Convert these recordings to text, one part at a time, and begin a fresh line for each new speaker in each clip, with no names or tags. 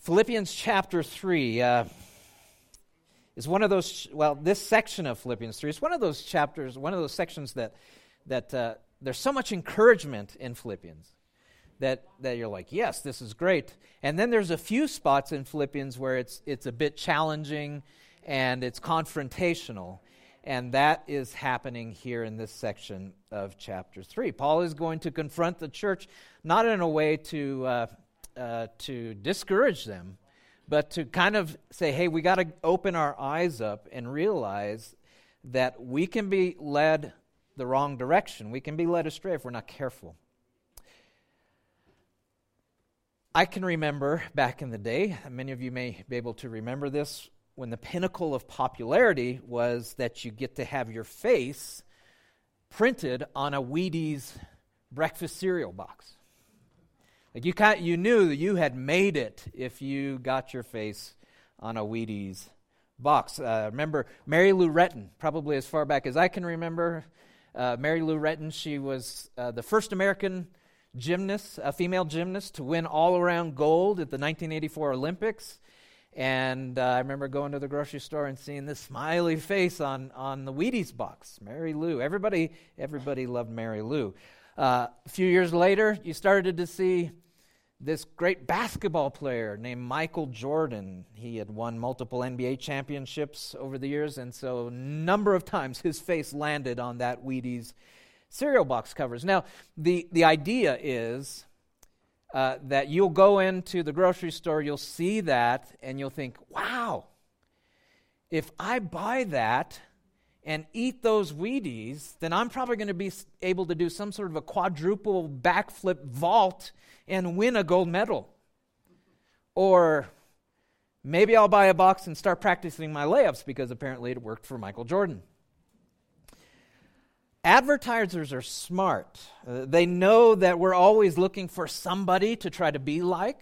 Philippians chapter 3 uh, is one of those, well, this section of Philippians 3 is one of those chapters, one of those sections that, that uh, there's so much encouragement in Philippians that, that you're like, yes, this is great. And then there's a few spots in Philippians where it's, it's a bit challenging and it's confrontational. And that is happening here in this section of chapter 3. Paul is going to confront the church, not in a way to, uh, uh, to discourage them, but to kind of say, hey, we got to open our eyes up and realize that we can be led the wrong direction. We can be led astray if we're not careful. I can remember back in the day, many of you may be able to remember this, when the pinnacle of popularity was that you get to have your face printed on a Wheaties breakfast cereal box. Like you, you knew that you had made it if you got your face on a Wheaties box. Uh, remember Mary Lou Retton, probably as far back as I can remember. Uh, Mary Lou Retton, she was uh, the first American gymnast, a female gymnast, to win all around gold at the 1984 Olympics. And uh, I remember going to the grocery store and seeing this smiley face on, on the Wheaties box, Mary Lou. Everybody, everybody loved Mary Lou. Uh, a few years later, you started to see this great basketball player named Michael Jordan. He had won multiple NBA championships over the years, and so a number of times his face landed on that Wheaties cereal box covers. Now, the, the idea is uh, that you'll go into the grocery store, you'll see that, and you'll think, wow, if I buy that, and eat those Wheaties, then I'm probably going to be able to do some sort of a quadruple backflip vault and win a gold medal. Or maybe I'll buy a box and start practicing my layups because apparently it worked for Michael Jordan. Advertisers are smart. Uh, they know that we're always looking for somebody to try to be like.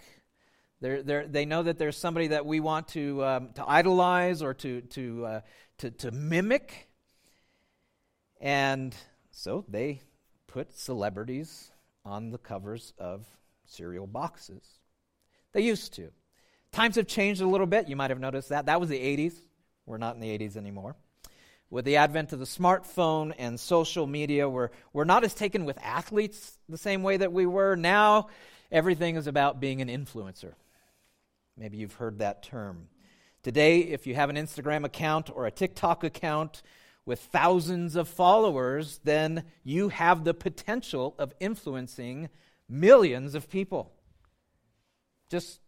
They're, they're, they know that there's somebody that we want to, um, to idolize or to, to, uh, to, to mimic. And so they put celebrities on the covers of cereal boxes. They used to. Times have changed a little bit. You might have noticed that. That was the 80s. We're not in the 80s anymore. With the advent of the smartphone and social media, we're, we're not as taken with athletes the same way that we were. Now, everything is about being an influencer. Maybe you've heard that term. Today, if you have an Instagram account or a TikTok account, with thousands of followers, then you have the potential of influencing millions of people. Just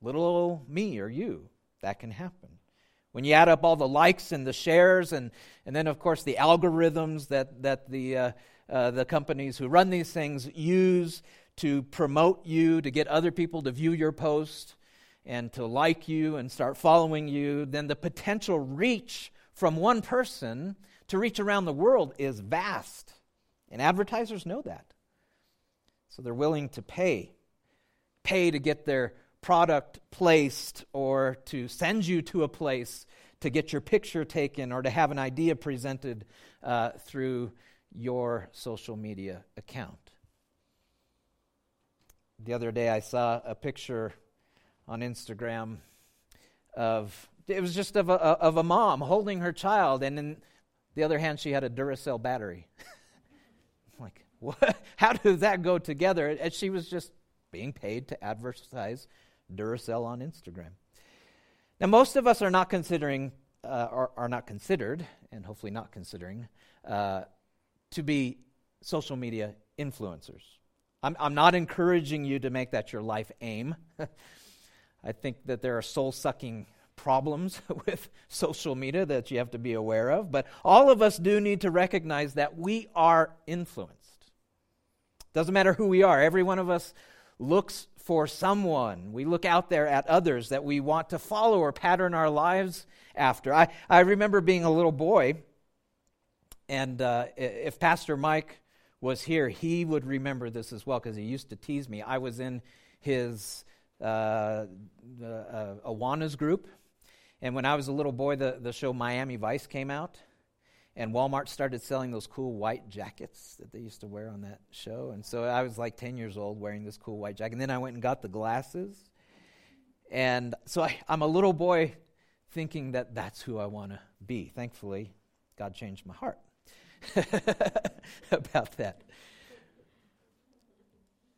little old me or you, that can happen. When you add up all the likes and the shares, and, and then, of course, the algorithms that, that the, uh, uh, the companies who run these things use to promote you, to get other people to view your post and to like you and start following you, then the potential reach from one person to reach around the world is vast. And advertisers know that. So they're willing to pay. Pay to get their product placed or to send you to a place to get your picture taken or to have an idea presented uh, through your social media account. The other day I saw a picture on Instagram of it was just of a, of a mom holding her child, and in the other hand, she had a Duracell battery. like, what? How does that go together? And she was just being paid to advertise Duracell on Instagram. Now, most of us are not considering, uh, are, are not considered, and hopefully not considering, uh, to be social media influencers. I'm, I'm not encouraging you to make that your life aim. I think that there are soul sucking problems with social media that you have to be aware of, but all of us do need to recognize that we are influenced. Doesn't matter who we are, every one of us looks for someone. We look out there at others that we want to follow or pattern our lives after. I, I remember being a little boy, and uh, if Pastor Mike was here, he would remember this as well because he used to tease me. I was in his uh, uh, Awanas group and when I was a little boy, the, the show Miami Vice came out, and Walmart started selling those cool white jackets that they used to wear on that show. And so I was like 10 years old wearing this cool white jacket. And then I went and got the glasses. And so I, I'm a little boy thinking that that's who I want to be. Thankfully, God changed my heart about that.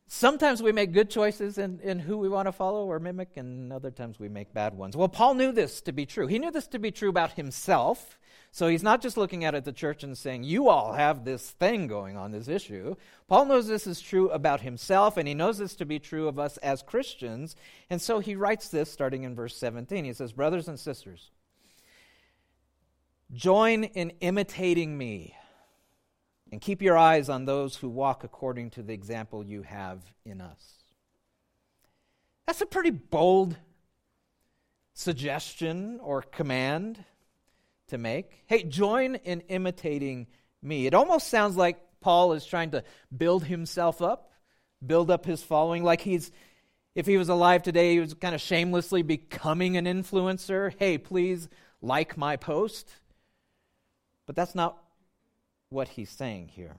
Sometimes we make good choices in, in who we want to follow or mimic, and other times we make bad ones. Well, Paul knew this to be true. He knew this to be true about himself. So he's not just looking at the church and saying, You all have this thing going on, this issue. Paul knows this is true about himself, and he knows this to be true of us as Christians. And so he writes this starting in verse 17. He says, Brothers and sisters, join in imitating me and keep your eyes on those who walk according to the example you have in us. That's a pretty bold suggestion or command to make. Hey, join in imitating me. It almost sounds like Paul is trying to build himself up, build up his following, like he's, if he was alive today, he was kind of shamelessly becoming an influencer. Hey, please like my post. But that's not what he's saying here.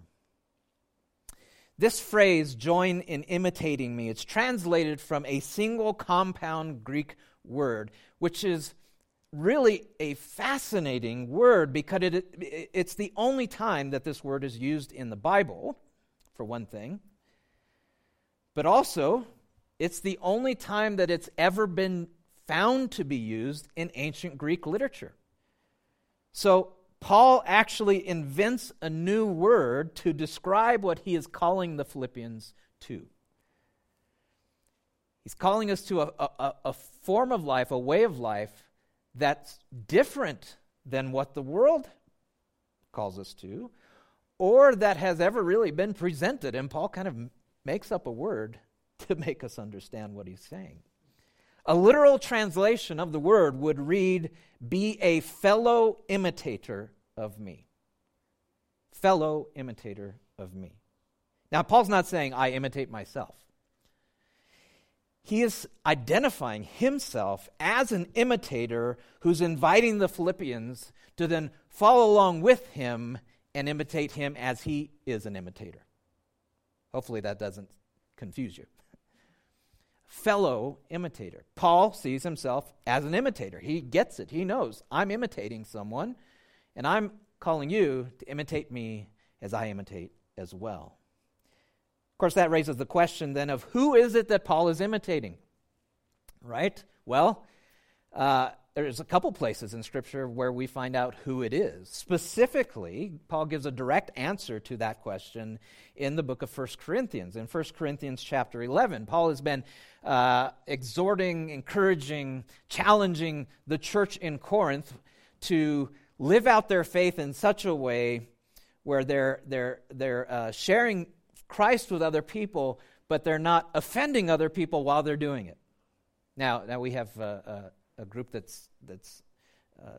This phrase, join in imitating me, it's translated from a single compound Greek word, which is really a fascinating word because it, it, it's the only time that this word is used in the Bible, for one thing. But also, it's the only time that it's ever been found to be used in ancient Greek literature. So, Paul actually invents a new word to describe what he is calling the Philippians to. He's calling us to a, a, a, form of life, a way of life that's different than what the world calls us to, or that has ever really been presented. And Paul kind of makes up a word to make us understand what he's saying. A literal translation of the word would read, Be a fellow imitator of me. Fellow imitator of me. Now, Paul's not saying, I imitate myself. He is identifying himself as an imitator who's inviting the Philippians to then follow along with him and imitate him as he is an imitator. Hopefully, that doesn't confuse you fellow imitator. Paul sees himself as an imitator. He gets it. He knows I'm imitating someone, and I'm calling you to imitate me as I imitate as well. Of course, that raises the question then of who is it that Paul is imitating? Right? Well, uh, there's a couple places in Scripture where we find out who it is. Specifically, Paul gives a direct answer to that question in the book of 1 Corinthians. In 1 Corinthians chapter 11, Paul has been uh, exhorting, encouraging, challenging the church in Corinth to live out their faith in such a way where they're, they're, they're uh, sharing Christ with other people, but they're not offending other people while they're doing it. Now, now we have. Uh, uh a group that's, that's uh,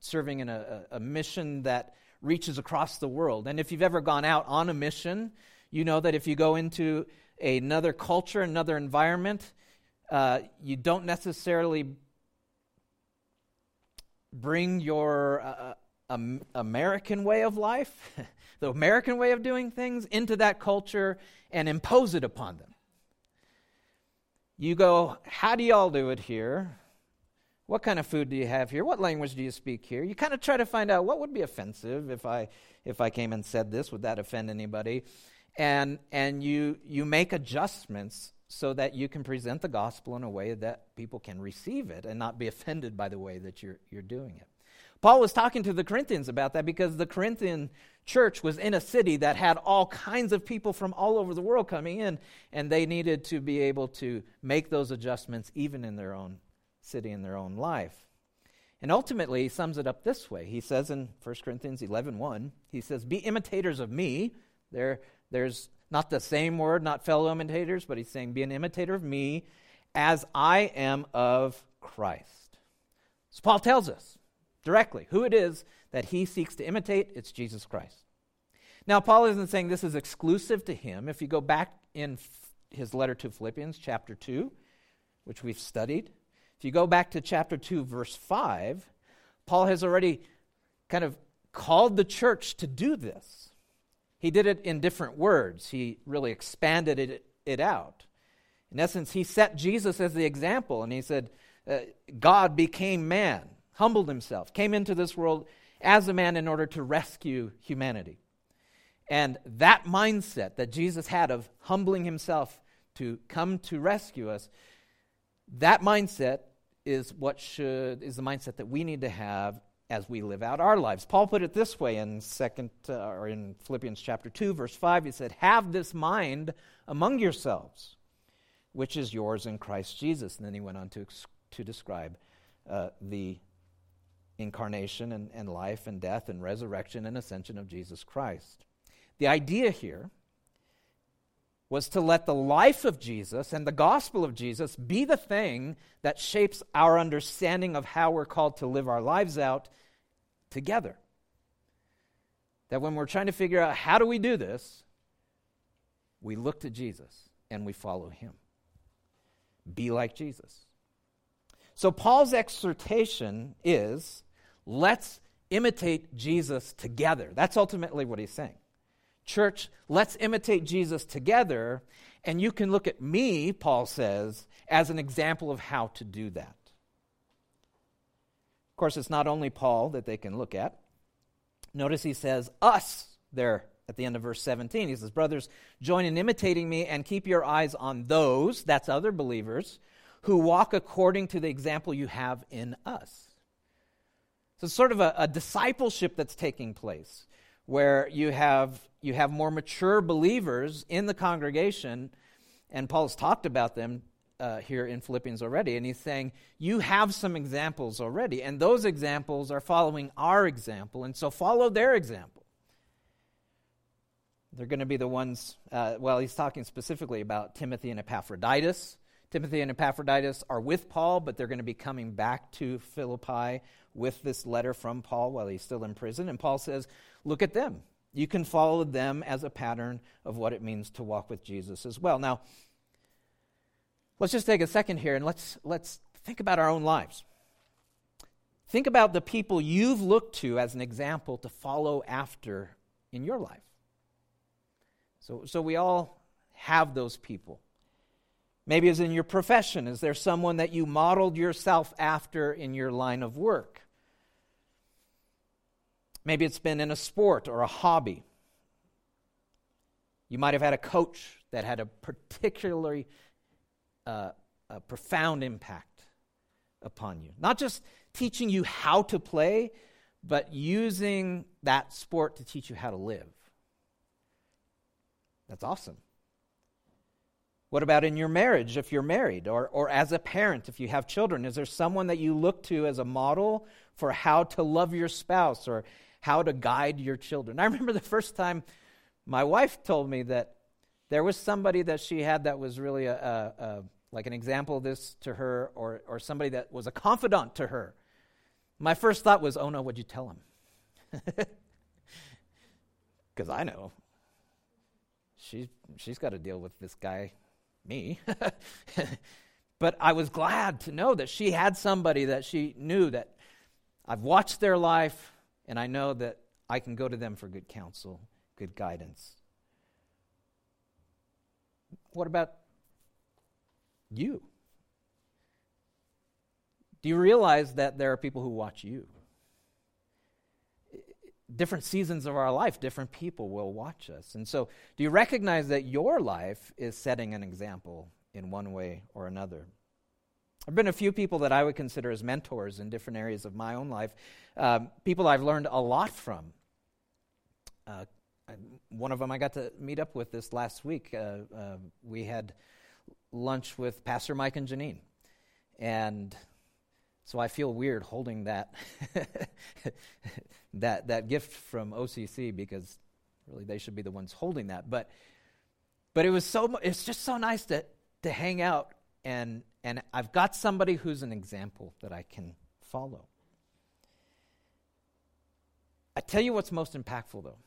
serving in a, a mission that reaches across the world. And if you've ever gone out on a mission, you know that if you go into another culture, another environment, uh, you don't necessarily bring your uh, um, American way of life, the American way of doing things, into that culture and impose it upon them. You go, How do y'all do it here? What kind of food do you have here? What language do you speak here? You kind of try to find out what would be offensive if I if I came and said this, would that offend anybody? And and you you make adjustments so that you can present the gospel in a way that people can receive it and not be offended by the way that you're you're doing it. Paul was talking to the Corinthians about that because the Corinthian church was in a city that had all kinds of people from all over the world coming in, and they needed to be able to make those adjustments even in their own city in their own life. And ultimately, he sums it up this way. He says in 1 Corinthians 11 1, he says, Be imitators of me. There, there's not the same word, not fellow imitators, but he's saying, Be an imitator of me as I am of Christ. So Paul tells us directly who it is that he seeks to imitate. It's Jesus Christ. Now, Paul isn't saying this is exclusive to him. If you go back in his letter to Philippians, chapter 2, which we've studied, if you go back to chapter 2, verse 5, Paul has already kind of called the church to do this. He did it in different words, he really expanded it, it out. In essence, he set Jesus as the example, and he said, uh, God became man, humbled himself, came into this world as a man in order to rescue humanity. And that mindset that Jesus had of humbling himself to come to rescue us, that mindset is what should is the mindset that we need to have as we live out our lives. Paul put it this way in second uh, or in Philippians chapter 2 verse 5 he said, "Have this mind among yourselves, which is yours in Christ Jesus." And then he went on to to describe uh, the incarnation and, and life and death and resurrection and ascension of Jesus Christ. The idea here was to let the life of Jesus and the gospel of Jesus be the thing that shapes our understanding of how we're called to live our lives out together. That when we're trying to figure out how do we do this, we look to Jesus and we follow him. Be like Jesus. So Paul's exhortation is let's imitate Jesus together. That's ultimately what he's saying. Church, let's imitate Jesus together, and you can look at me, Paul says, as an example of how to do that. Of course, it's not only Paul that they can look at. Notice he says, us, there at the end of verse 17. He says, Brothers, join in imitating me and keep your eyes on those, that's other believers, who walk according to the example you have in us. So it's sort of a, a discipleship that's taking place where you have, you have more mature believers in the congregation, and Paul's talked about them uh, here in Philippians already, and he's saying, You have some examples already, and those examples are following our example, and so follow their example. They're going to be the ones, uh, well, he's talking specifically about Timothy and Epaphroditus. Timothy and Epaphroditus are with Paul, but they're going to be coming back to Philippi with this letter from Paul while he's still in prison. And Paul says, Look at them. You can follow them as a pattern of what it means to walk with Jesus as well. Now, let's just take a second here and let's, let's think about our own lives. Think about the people you've looked to as an example to follow after in your life. So, so we all have those people. Maybe as in your profession. Is there someone that you modeled yourself after in your line of work? Maybe it's been in a sport or a hobby. You might have had a coach that had a particularly uh, a profound impact upon you. Not just teaching you how to play, but using that sport to teach you how to live. That's awesome. What about in your marriage if you're married, or, or as a parent if you have children? Is there someone that you look to as a model for how to love your spouse or how to guide your children. I remember the first time my wife told me that there was somebody that she had that was really a, a, a like an example of this to her, or, or somebody that was a confidant to her. My first thought was, oh no, what'd you tell him? Because I know. She, she's got to deal with this guy, me. but I was glad to know that she had somebody that she knew that I've watched their life, and I know that I can go to them for good counsel, good guidance. What about you? Do you realize that there are people who watch you? Different seasons of our life, different people will watch us. And so, do you recognize that your life is setting an example in one way or another? There have been a few people that I would consider as mentors in different areas of my own life um, people I've learned a lot from. Uh, one of them I got to meet up with this last week. Uh, uh, we had lunch with Pastor Mike and Janine. And so I feel weird holding that, that, that gift from OCC because really they should be the ones holding that. But, but it was so, it's just so nice to, to hang out and, and I've got somebody who's an example that I can follow. I tell you what's most impactful, though.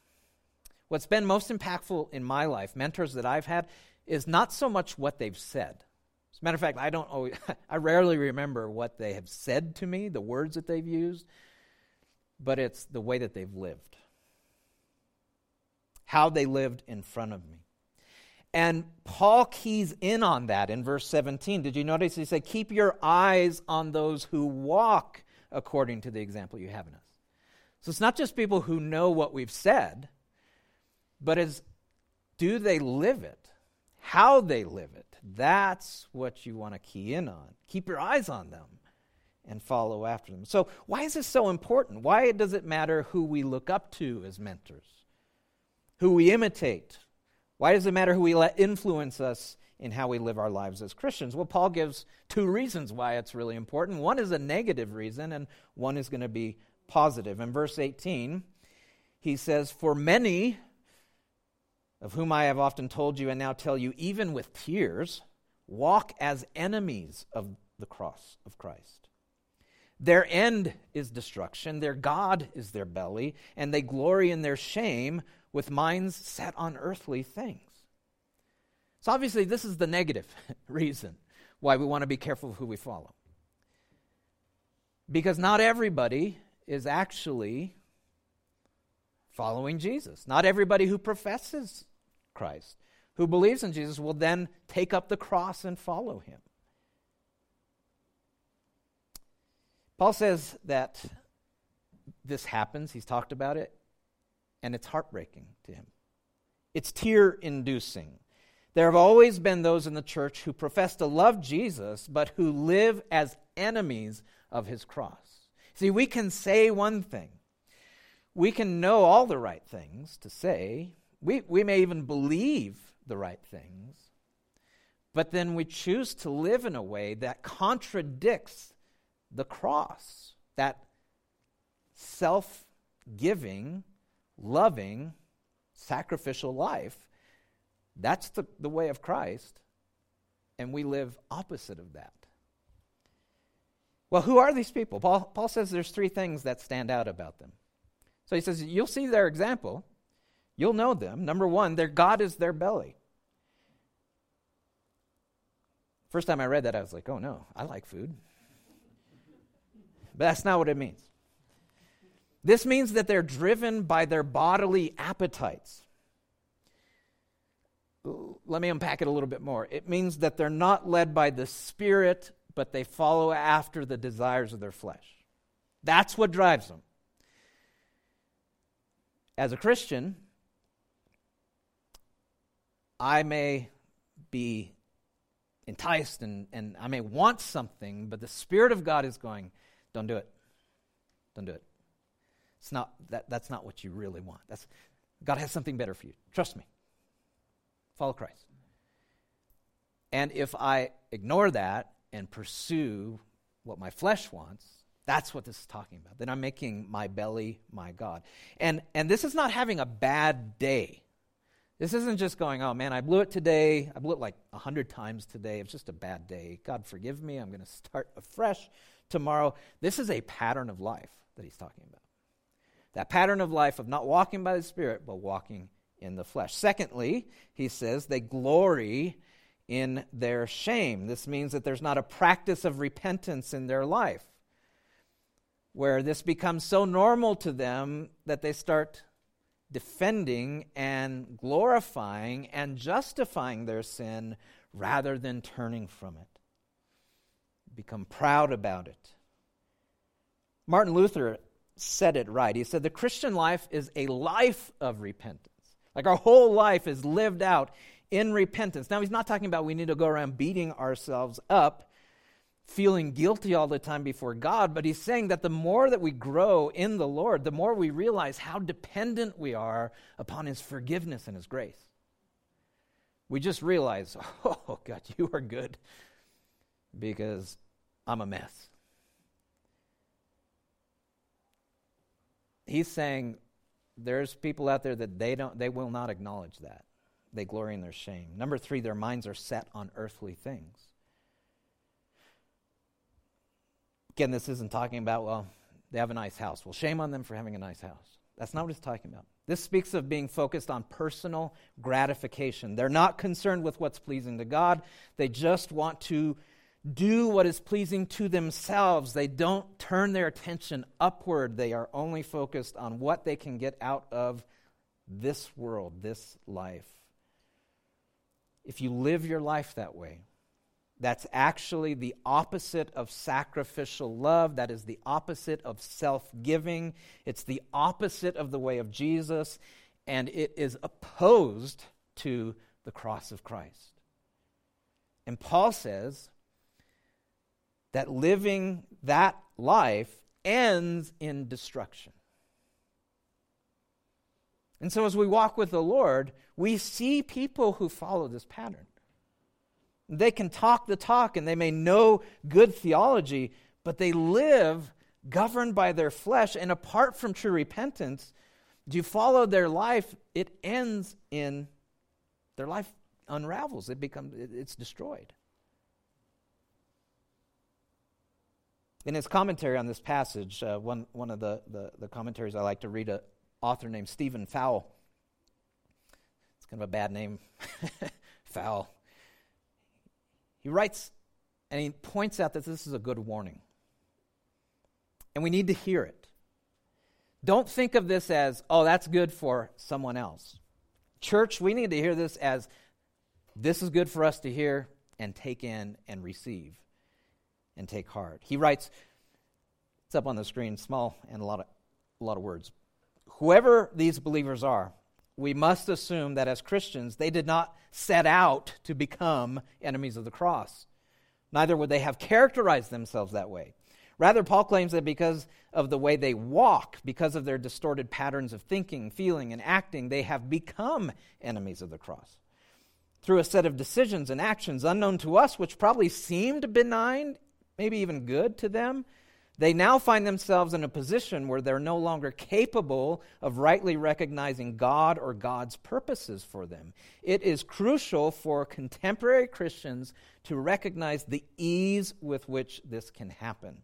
What's been most impactful in my life, mentors that I've had, is not so much what they've said. As a matter of fact, I don't always, I rarely remember what they have said to me, the words that they've used, but it's the way that they've lived, how they lived in front of me. And Paul keys in on that in verse 17. Did you notice he said, Keep your eyes on those who walk according to the example you have in us. So it's not just people who know what we've said, but as do they live it? How they live it. That's what you want to key in on. Keep your eyes on them and follow after them. So, why is this so important? Why does it matter who we look up to as mentors? Who we imitate? Why does it matter who we let influence us in how we live our lives as Christians? Well, Paul gives two reasons why it's really important. One is a negative reason, and one is going to be positive. In verse 18, he says, For many of whom I have often told you and now tell you, even with tears, walk as enemies of the cross of Christ. Their end is destruction, their God is their belly, and they glory in their shame with minds set on earthly things. So, obviously, this is the negative reason why we want to be careful of who we follow. Because not everybody is actually following Jesus. Not everybody who professes Christ, who believes in Jesus, will then take up the cross and follow him. Paul says that this happens, he's talked about it, and it's heartbreaking to him. It's tear inducing. There have always been those in the church who profess to love Jesus, but who live as enemies of his cross. See, we can say one thing, we can know all the right things to say, we, we may even believe the right things, but then we choose to live in a way that contradicts the cross, that self giving loving, sacrificial life. That's the, the way of Christ, and we live opposite of that. Well, who are these people? Paul, Paul says there's three things that stand out about them. So he says, You'll see their example, you'll know them. Number one, their God is their belly. First time I read that, I was like, oh no, I like food. But that's not what it means. This means that they're driven by their bodily appetites. Let me unpack it a little bit more. It means that they're not led by the Spirit, but they follow after the desires of their flesh. That's what drives them. As a Christian, I may be enticed and, and I may want something, but the Spirit of God is going, don't do it. Don't do it. It's not, that, that's not what you really want. That's, God has something better for you. Trust me. Follow Christ. And if I ignore that and pursue what my flesh wants, that's what this is talking about. Then I'm making my belly my God. And, and this is not having a bad day. This isn't just going, oh man, I blew it today. I blew it like a hundred times today. It's just a bad day. God forgive me. I'm going to start afresh tomorrow. This is a pattern of life that he's talking about. That pattern of life of not walking by the Spirit, but walking in the flesh. Secondly, he says, they glory in their shame. This means that there's not a practice of repentance in their life, where this becomes so normal to them that they start defending and glorifying and justifying their sin rather than turning from it. Become proud about it. Martin Luther said it right. He said the Christian life is a life of repentance. Like our whole life is lived out in repentance. Now, he's not talking about we need to go around beating ourselves up, feeling guilty all the time before God, but he's saying that the more that we grow in the Lord, the more we realize how dependent we are upon his forgiveness and his grace. We just realize, oh, God, you are good because I'm a mess. he's saying there's people out there that they don't they will not acknowledge that. They glory in their shame. Number 3, their minds are set on earthly things. Again, this isn't talking about, well, they have a nice house. Well, shame on them for having a nice house. That's not what it's talking about. This speaks of being focused on personal gratification. They're not concerned with what's pleasing to God. They just want to do what is pleasing to themselves. They don't turn their attention upward. They are only focused on what they can get out of this world, this life. if you live your life that way, that's actually the opposite of sacrificial love. That is the opposite of self giving. It's the opposite of the way of Jesus, and it is opposed to the cross of Christ. And Paul says that living that life ends in destruction. And so, as we walk with the Lord, we see people who follow this pattern. They can talk the talk and they may know good theology, but they live governed by their flesh. And apart from true repentance, do you follow their life? It ends in their life unravels, it becomes it's destroyed. In his commentary on this passage, uh, one, one of the, the, the, commentaries I like to read, an author named Stephen Fowl. It's kind of a bad name, Fowl. He writes and he points out that this is a good warning. And we need to hear it. Don't think of this as, oh, that's good for someone else. Church, we need to hear this as this is good for us to hear and take in and receive and take heart. He writes, it's up on the screen, small and a lot of, a lot of words. Whoever these believers are, we must assume that as Christians, they did not set out to become enemies of the cross. Neither would they have characterized themselves that way. Rather, Paul claims that because of the way they walk, because of their distorted patterns of thinking, feeling, and acting, they have become enemies of the cross. Through a set of decisions and actions unknown to us, which probably seemed benign, maybe even good to them, they now find themselves in a position where they're no longer capable of rightly recognizing God or God's purposes for them. It is crucial for contemporary Christians to recognize the ease with which this can happen.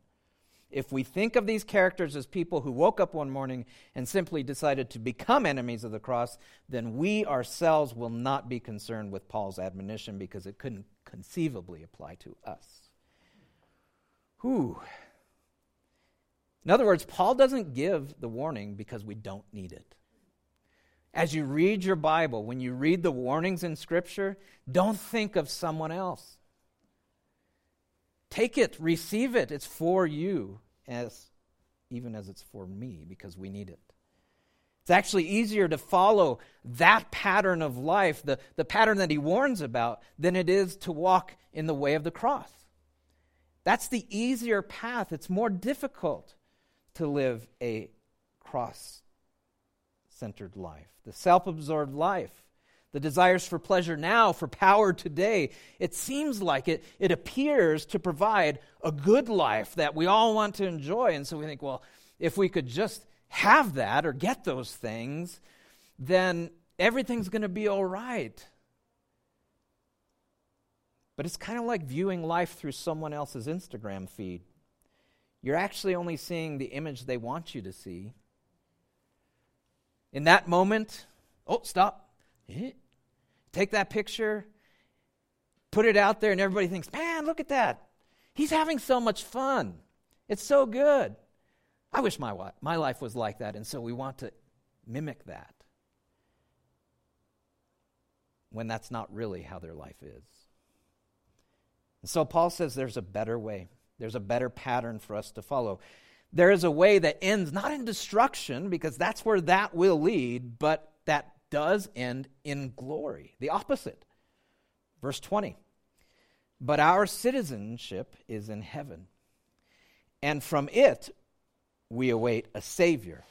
If we think of these characters as people who woke up one morning and simply decided to become enemies of the cross, then we ourselves will not be concerned with Paul's admonition because it couldn't conceivably apply to us. Whew. In other words, Paul doesn't give the warning because we don't need it. As you read your Bible, when you read the warnings in Scripture, don't think of someone else. Take it, receive it. It's for you, as even as it's for me, because we need it. It's actually easier to follow that pattern of life, the, the pattern that he warns about, than it is to walk in the way of the cross. That's the easier path. It's more difficult to live a cross centered life, the self absorbed life, the desires for pleasure now, for power today. It seems like it, it appears to provide a good life that we all want to enjoy. And so we think, well, if we could just have that or get those things, then everything's going to be all right. But it's kind of like viewing life through someone else's Instagram feed you're actually only seeing the image they want you to see. In that moment, oh, stop. Eh, take that picture, put it out there, and everybody thinks, man, look at that. He's having so much fun. It's so good. I wish my, my life was like that, and so we want to mimic that when that's not really how their life is. And so Paul says there's a better way. There's a better pattern for us to follow. There is a way that ends not in destruction, because that's where that will lead, but that does end in glory. The opposite. Verse 20. But our citizenship is in heaven, and from it we await a Savior,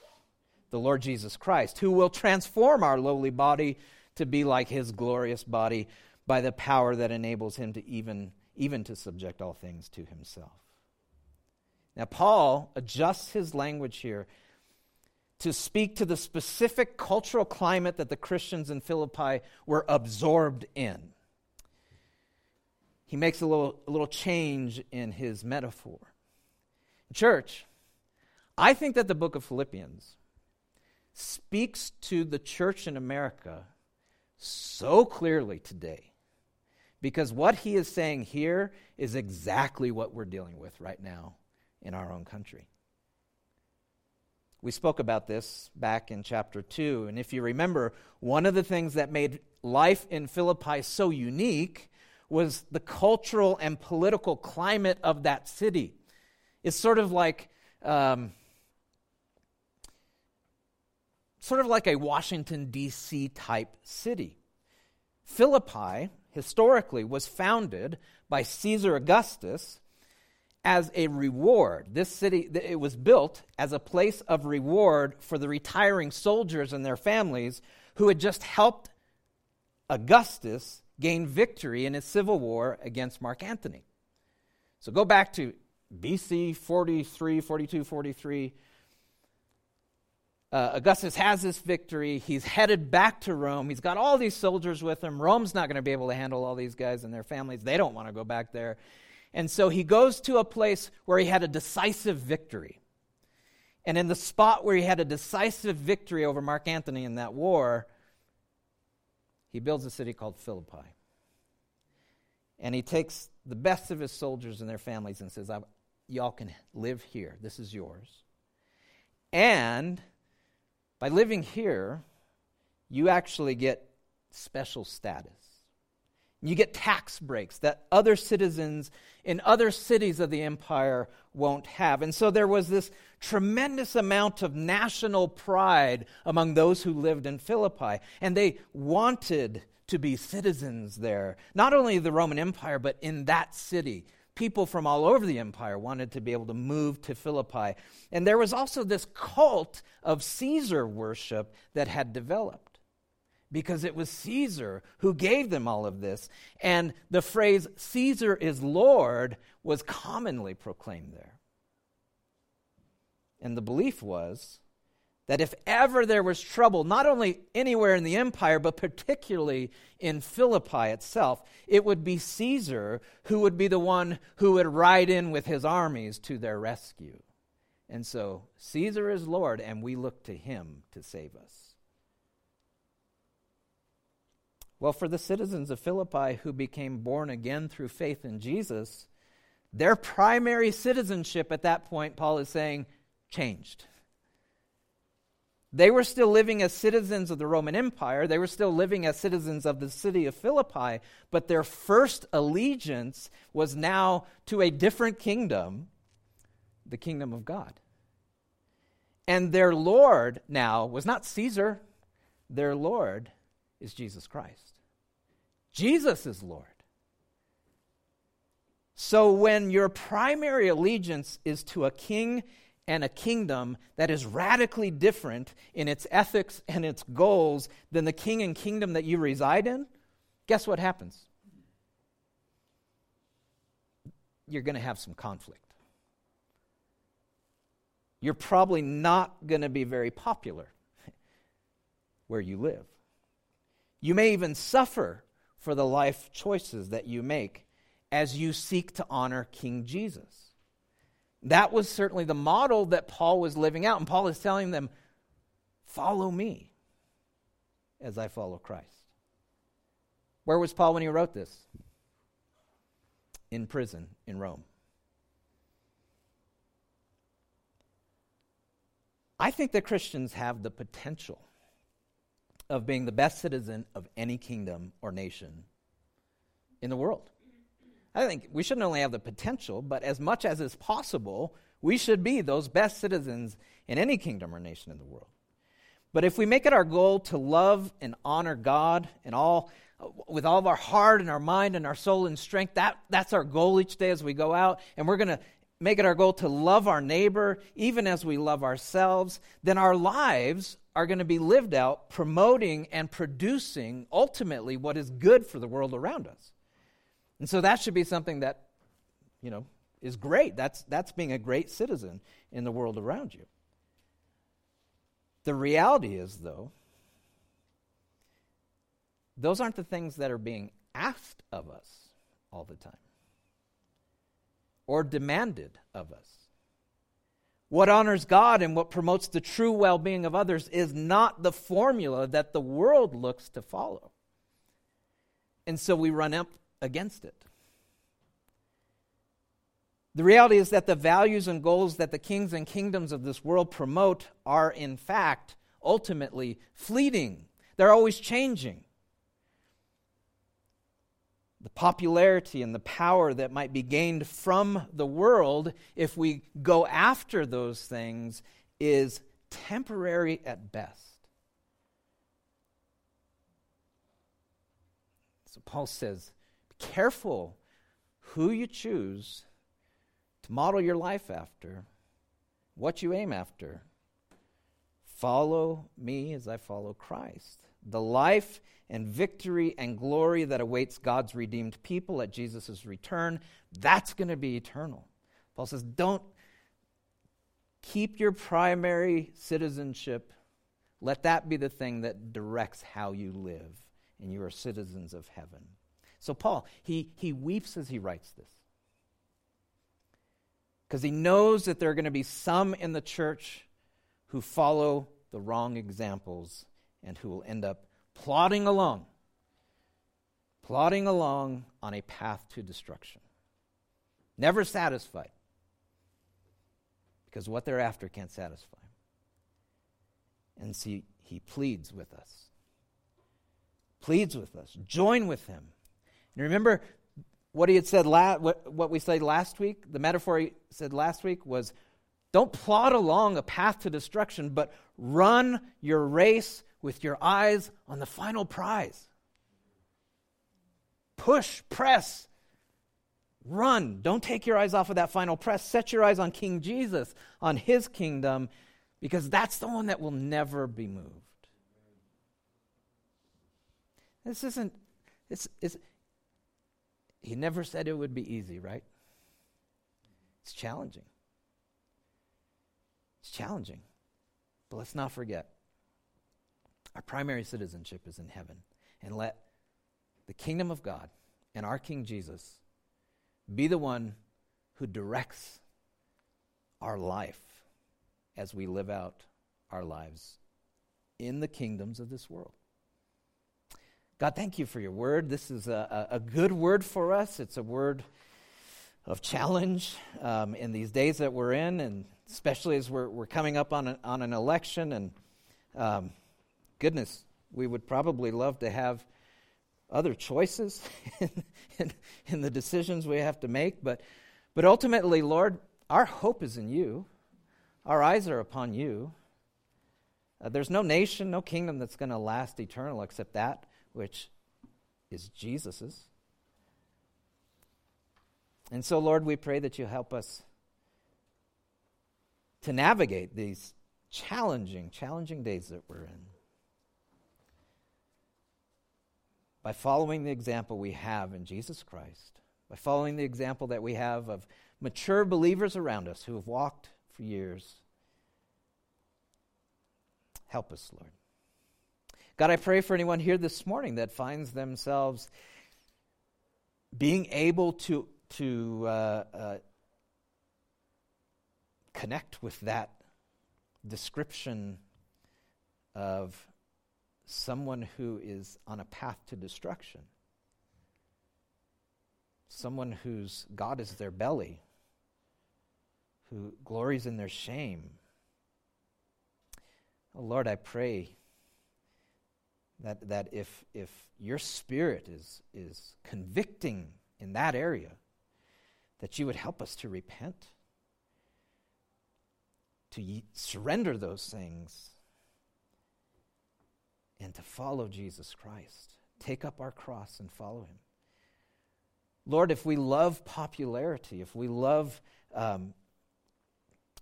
the Lord Jesus Christ, who will transform our lowly body to be like his glorious body by the power that enables him to even even to subject all things to himself. Now, Paul adjusts his language here to speak to the specific cultural climate that the Christians in Philippi were absorbed in. He makes a little, a little change in his metaphor. Church, I think that the book of Philippians speaks to the church in America so clearly today because what he is saying here is exactly what we're dealing with right now in our own country. We spoke about this back in chapter 2. And if you remember, one of the things that made life in Philippi so unique was the cultural and political climate of that city. It's sort of like. Um, sort of like a Washington, D.C. type city. Philippi, historically, was founded by Caesar Augustus as a reward. This city, it was built as a place of reward for the retiring soldiers and their families who had just helped Augustus gain victory in his civil war against Mark Antony. So go back to BC 43, 42, 43. Uh, Augustus has this victory. He's headed back to Rome. He's got all these soldiers with him. Rome's not going to be able to handle all these guys and their families. They don't want to go back there. And so he goes to a place where he had a decisive victory. And in the spot where he had a decisive victory over Mark Antony in that war, he builds a city called Philippi. And he takes the best of his soldiers and their families and says, Y'all can live here. This is yours. And by living here, you actually get special status. You get tax breaks that other citizens in other cities of the empire won't have. And so there was this tremendous amount of national pride among those who lived in Philippi. And they wanted to be citizens there, not only the Roman Empire, but in that city people from all over the empire wanted to be able to move to Philippi. And there was also this cult of Caesar worship that had developed because it was Caesar who gave them all of this. And the phrase, Caesar is Lord, was commonly proclaimed there. And the belief was that if ever there was trouble, not only anywhere in the empire, but particularly in Philippi itself, it would be Caesar who would be the one who would ride in with his armies to their rescue. And so Caesar is Lord, and we look to him to save us. Well, for the citizens of Philippi who became born again through faith in Jesus, their primary citizenship at that point, Paul is saying, changed. They were still living as citizens of the Roman Empire. They were still living as citizens of the city of Philippi, but their first allegiance was now to a different kingdom, the kingdom of God. And their Lord now was not Caesar, their Lord is Jesus Christ. Jesus is Lord. So when your primary allegiance is to a king and a kingdom that is radically different in its ethics and its goals than the king and kingdom that you reside in, guess what happens? You're going to have some conflict. You're probably not going to be very popular where you live. You may even suffer for the life choices that you make as you seek to honor King Jesus. That was certainly the model that Paul was living out. And Paul is telling them, follow me as I follow Christ. Where was Paul when he wrote this? In prison in Rome. I think that Christians have the potential of being the best citizen of any kingdom or nation in the world. I think we shouldn't only have the potential, but as much as is possible, we should be those best citizens in any kingdom or nation in the world. But if we make it our goal to love and honor God and all with all of our heart and our mind and our soul and strength, that, that's our goal each day as we go out, and we're going to make it our goal to love our neighbor even as we love ourselves, then our lives are going to be lived out promoting and producing ultimately what is good for the world around us. And so that should be something that, you know, is great. That's, that's being a great citizen in the world around you. The reality is, though, those aren't the things that are being asked of us all the time or demanded of us. What honors God and what promotes the true well being of others is not the formula that the world looks to follow. And so we run up against it. The reality is that the values and goals that the kings and kingdoms of this world promote are, in fact, ultimately fleeting. They're always changing. The popularity and the power that might be gained from the world if we go after those things is temporary at best. So Paul says, careful who you choose to model your life after, what you aim after. Follow me as I follow Christ. The life and victory and glory that awaits God's redeemed people at Jesus' return, that's going to be eternal. Paul says, don't keep your primary citizenship, let that be the thing that directs how you live, and you are citizens of heaven. So, Paul, he, he weeps as he writes this because he knows that there are going to be some in the church who follow the wrong examples and who will end up plodding along, plodding along on a path to destruction. Never satisfied because what they're after can't satisfy. And see, he pleads with us. Pleads with us. Join with him. And remember, what he had said, la- what, what we said last week, the metaphor he said last week was don't plod along a path to destruction, but run your race with your eyes on the final prize. Push, press, run. Don't take your eyes off of that final press. Set your eyes on King Jesus, on his kingdom, because that's the one that will never be moved. This isn't, it's, it's, he never said it would be easy, right? It's challenging. It's challenging. But let's not forget our primary citizenship is in heaven. And let the kingdom of God and our King Jesus be the one who directs our life as we live out our lives in the kingdoms of this world. God, thank you for your word. This is a, a good word for us. It's a word of challenge um, in these days that we're in, and especially as we're, we're coming up on, a, on an election. And um, goodness, we would probably love to have other choices in, in, in, the decisions we have to make. But, but ultimately, Lord, our hope is in you, our eyes are upon you. Uh, there's no nation, no kingdom that's going to last eternal except that which is Jesus's. And so, Lord, we pray that you help us to navigate these challenging, challenging days that we're in by following the example we have in Jesus Christ, by following the example that we have of mature believers around us who have walked for years. Help us, Lord. God, I pray for anyone here this morning that finds themselves being able to, to uh, uh, connect with that description of someone who is on a path to destruction, someone whose God is their belly, who glories in their shame. Oh Lord, I pray that, that if, if your spirit is, is convicting in that area, that you would help us to repent, to surrender those things, and to follow Jesus Christ. Take up our cross and follow him. Lord, if we love popularity, if we love um,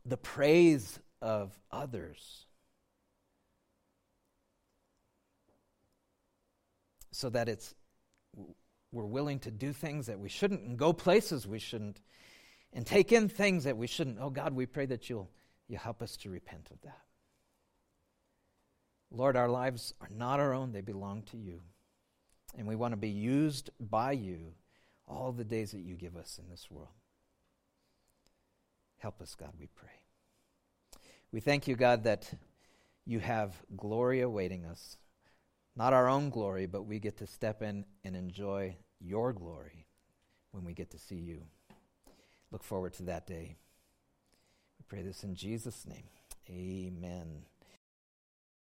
the praise of others, so that it's we're willing to do things that we shouldn't and go places we shouldn't and take in things that we shouldn't. Oh God, we pray that you'll you help us to repent of that. Lord, our lives are not our own, they belong to you. And we want to be used by you all the days that you give us in this world. Help us, God, we pray. We thank you, God, that you have glory awaiting us not our own glory, but we get to step in and enjoy your glory when we get to see you. Look forward to that day. We pray this in Jesus' name. Amen.